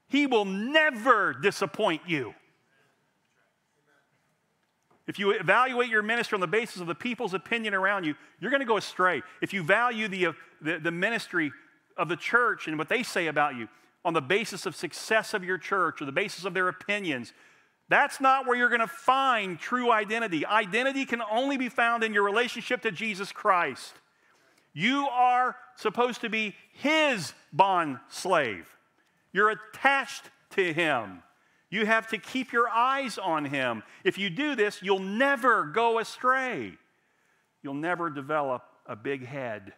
He will never disappoint you. If you evaluate your ministry on the basis of the people's opinion around you, you're going to go astray. If you value the, uh, the, the, ministry of the church and what they say about you on the basis of success of your church or the basis of their opinions, that's not where you're going to find true identity. Identity can only be found in your relationship to Jesus Christ. You are supposed to be his bond slave. You're attached to him. You have to keep your eyes on him. If you do this, you'll never go astray. You'll never develop a big head.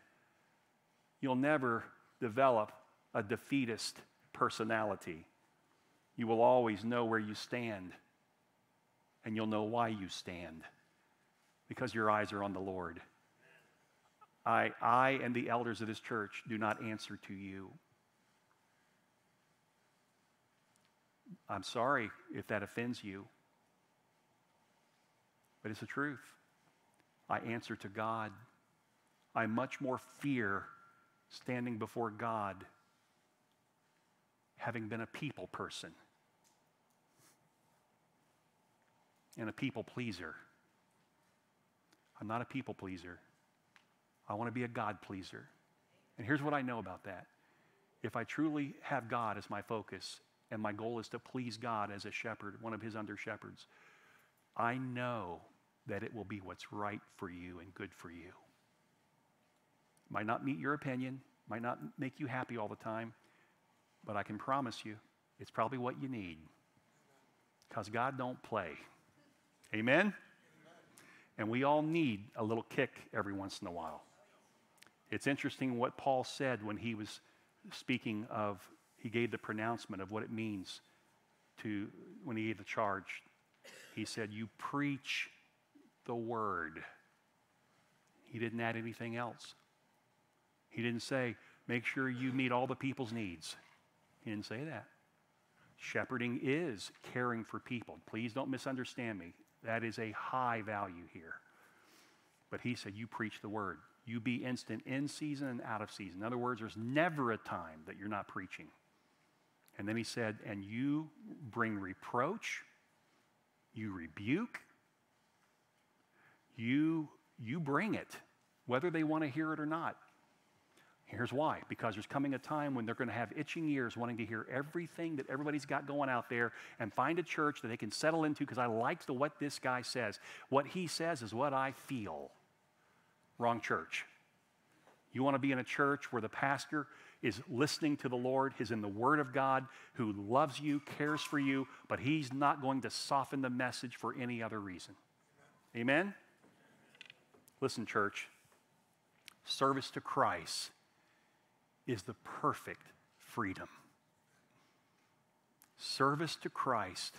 You'll never develop a defeatist personality. You will always know where you stand, and you'll know why you stand because your eyes are on the Lord. I, I and the elders of this church do not answer to you. I'm sorry if that offends you, but it's the truth. I answer to God. I much more fear standing before God having been a people person and a people pleaser. I'm not a people pleaser. I want to be a God pleaser. And here's what I know about that. If I truly have God as my focus and my goal is to please God as a shepherd, one of his under shepherds, I know that it will be what's right for you and good for you. Might not meet your opinion, might not make you happy all the time, but I can promise you it's probably what you need. Because God don't play. Amen? Amen? And we all need a little kick every once in a while. It's interesting what Paul said when he was speaking of he gave the pronouncement of what it means to, when he gave the charge. He said, You preach the word. He didn't add anything else. He didn't say, Make sure you meet all the people's needs. He didn't say that. Shepherding is caring for people. Please don't misunderstand me. That is a high value here. But he said, You preach the word. You be instant in season and out of season. In other words, there's never a time that you're not preaching. And then he said, And you bring reproach, you rebuke, you, you bring it, whether they want to hear it or not. Here's why because there's coming a time when they're going to have itching ears wanting to hear everything that everybody's got going out there and find a church that they can settle into because I like the, what this guy says. What he says is what I feel. Wrong church. You want to be in a church where the pastor is listening to the Lord, is in the Word of God, who loves you, cares for you, but he's not going to soften the message for any other reason. Amen? Listen, church, service to Christ is the perfect freedom. Service to Christ,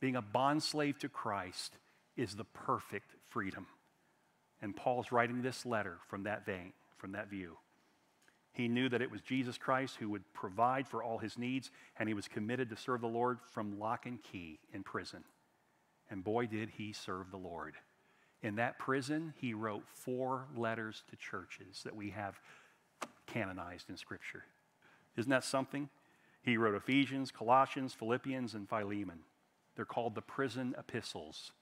being a bondslave to Christ, is the perfect freedom. And Paul's writing this letter from that vein, from that view. He knew that it was Jesus Christ who would provide for all his needs, and he was committed to serve the Lord from lock and key in prison. And boy, did he serve the Lord. In that prison, he wrote four letters to churches that we have canonized in Scripture. Isn't that something? He wrote Ephesians, Colossians, Philippians, and Philemon. They're called the prison epistles.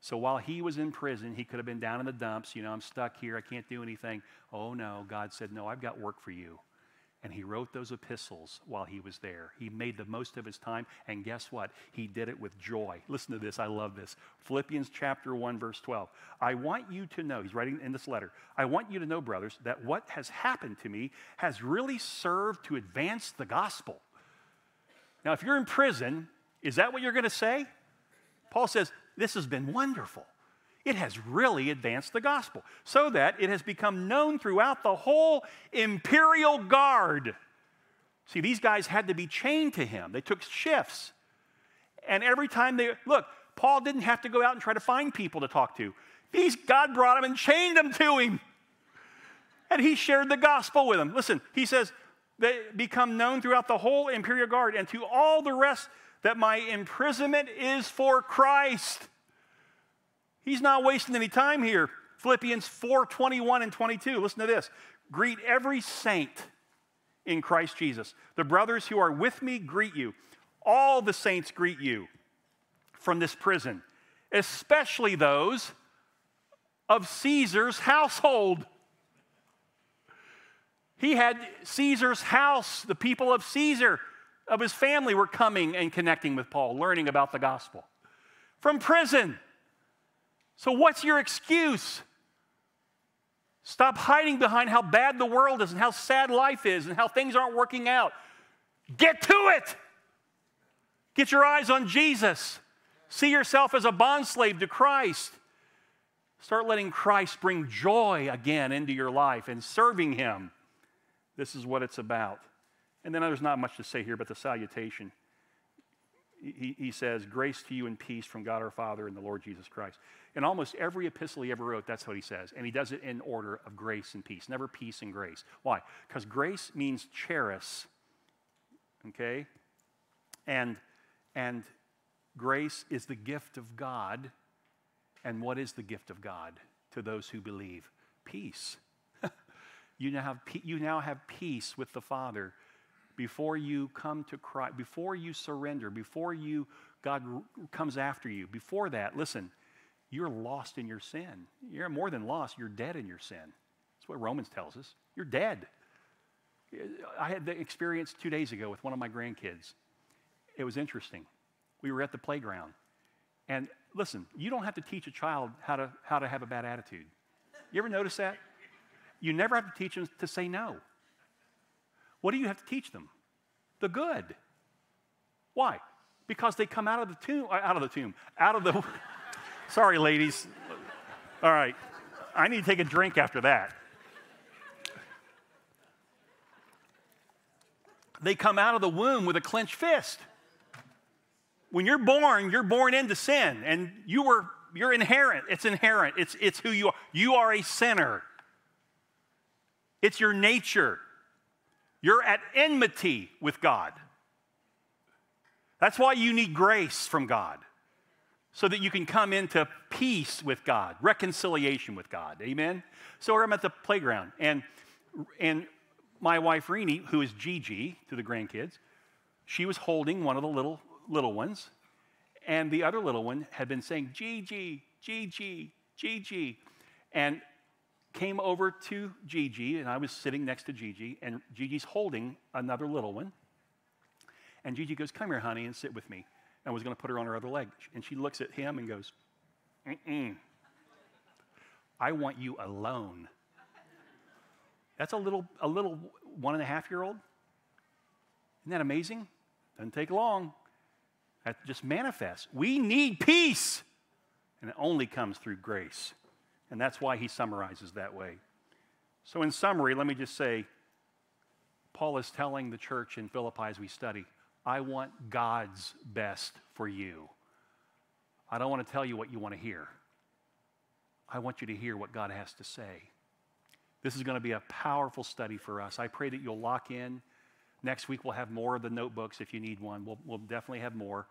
So while he was in prison, he could have been down in the dumps. You know, I'm stuck here. I can't do anything. Oh, no. God said, No, I've got work for you. And he wrote those epistles while he was there. He made the most of his time. And guess what? He did it with joy. Listen to this. I love this. Philippians chapter 1, verse 12. I want you to know, he's writing in this letter, I want you to know, brothers, that what has happened to me has really served to advance the gospel. Now, if you're in prison, is that what you're going to say? Paul says, this has been wonderful. It has really advanced the gospel so that it has become known throughout the whole imperial guard. See, these guys had to be chained to him, they took shifts. And every time they, look, Paul didn't have to go out and try to find people to talk to. These, God brought them and chained them to him. And he shared the gospel with them. Listen, he says, they become known throughout the whole imperial guard and to all the rest that my imprisonment is for Christ. He's not wasting any time here. Philippians 4 21 and 22. Listen to this. Greet every saint in Christ Jesus. The brothers who are with me greet you. All the saints greet you from this prison, especially those of Caesar's household. He had Caesar's house, the people of Caesar of his family were coming and connecting with Paul, learning about the gospel from prison. So, what's your excuse? Stop hiding behind how bad the world is and how sad life is and how things aren't working out. Get to it. Get your eyes on Jesus. See yourself as a bondslave to Christ. Start letting Christ bring joy again into your life and serving Him. This is what it's about. And then there's not much to say here but the salutation. He, he says, Grace to you and peace from God our Father and the Lord Jesus Christ. In almost every epistle he ever wrote, that's what he says. And he does it in order of grace and peace, never peace and grace. Why? Because grace means charis, okay? And, and grace is the gift of God. And what is the gift of God to those who believe? Peace. you, now have, you now have peace with the Father before you come to Christ, before you surrender, before you God comes after you. Before that, listen, you're lost in your sin. You're more than lost, you're dead in your sin. That's what Romans tells us. You're dead. I had the experience two days ago with one of my grandkids. It was interesting. We were at the playground. And listen, you don't have to teach a child how to, how to have a bad attitude. You ever notice that? You never have to teach them to say no. What do you have to teach them? The good. Why? Because they come out of the tomb, uh, out of the tomb, out of the. sorry, ladies. All right. I need to take a drink after that. They come out of the womb with a clenched fist. When you're born, you're born into sin, and you were you're inherent. It's inherent. It's, it's who you are. You are a sinner. It's your nature. You're at enmity with God. That's why you need grace from God, so that you can come into peace with God, reconciliation with God. Amen? So I'm at the playground, and, and my wife, Renee, who is Gigi to the grandkids, she was holding one of the little, little ones, and the other little one had been saying, Gigi, Gigi, Gigi. And came over to Gigi, and I was sitting next to Gigi, and Gigi's holding another little one. And Gigi goes, Come here, honey, and sit with me. And I was going to put her on her other leg. And she looks at him and goes, Mm-mm. I want you alone. That's a little, a little one and a half year old. Isn't that amazing? Doesn't take long. That just manifests. We need peace, and it only comes through grace. And that's why he summarizes that way. So, in summary, let me just say Paul is telling the church in Philippi as we study, I want God's best for you. I don't want to tell you what you want to hear. I want you to hear what God has to say. This is going to be a powerful study for us. I pray that you'll lock in. Next week, we'll have more of the notebooks if you need one. We'll, we'll definitely have more,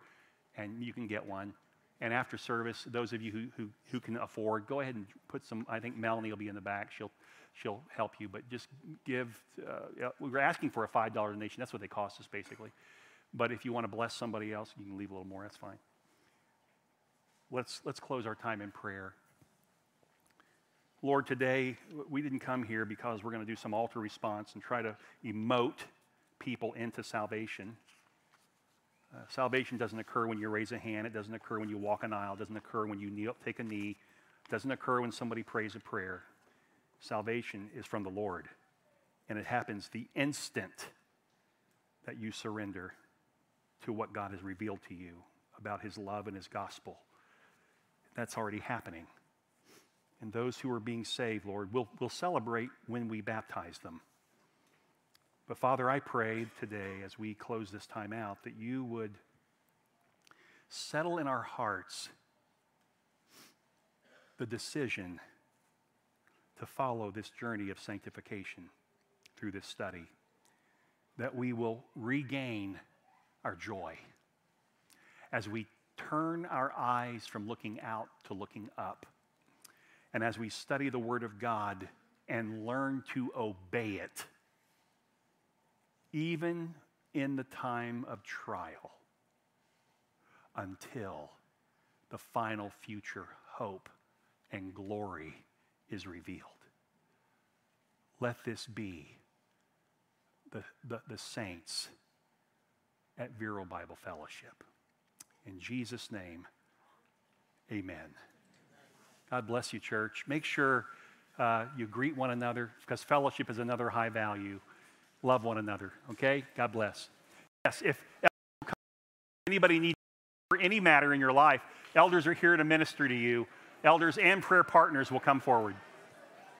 and you can get one. And after service, those of you who, who, who can afford, go ahead and put some. I think Melanie will be in the back. She'll, she'll help you. But just give. Uh, we were asking for a $5 donation. That's what they cost us, basically. But if you want to bless somebody else, you can leave a little more. That's fine. Let's, let's close our time in prayer. Lord, today we didn't come here because we're going to do some altar response and try to emote people into salvation. Uh, salvation doesn't occur when you raise a hand. It doesn't occur when you walk an aisle. It doesn't occur when you kneel, take a knee. It doesn't occur when somebody prays a prayer. Salvation is from the Lord. And it happens the instant that you surrender to what God has revealed to you about his love and his gospel. That's already happening. And those who are being saved, Lord, we'll, we'll celebrate when we baptize them. But Father, I pray today as we close this time out that you would settle in our hearts the decision to follow this journey of sanctification through this study, that we will regain our joy as we turn our eyes from looking out to looking up, and as we study the Word of God and learn to obey it even in the time of trial, until the final future hope and glory is revealed. Let this be the, the, the saints at Vero Bible Fellowship. In Jesus' name, amen. God bless you, church. Make sure uh, you greet one another because fellowship is another high value. Love one another, okay? God bless. Yes, if anybody needs for any matter in your life, elders are here to minister to you. Elders and prayer partners will come forward.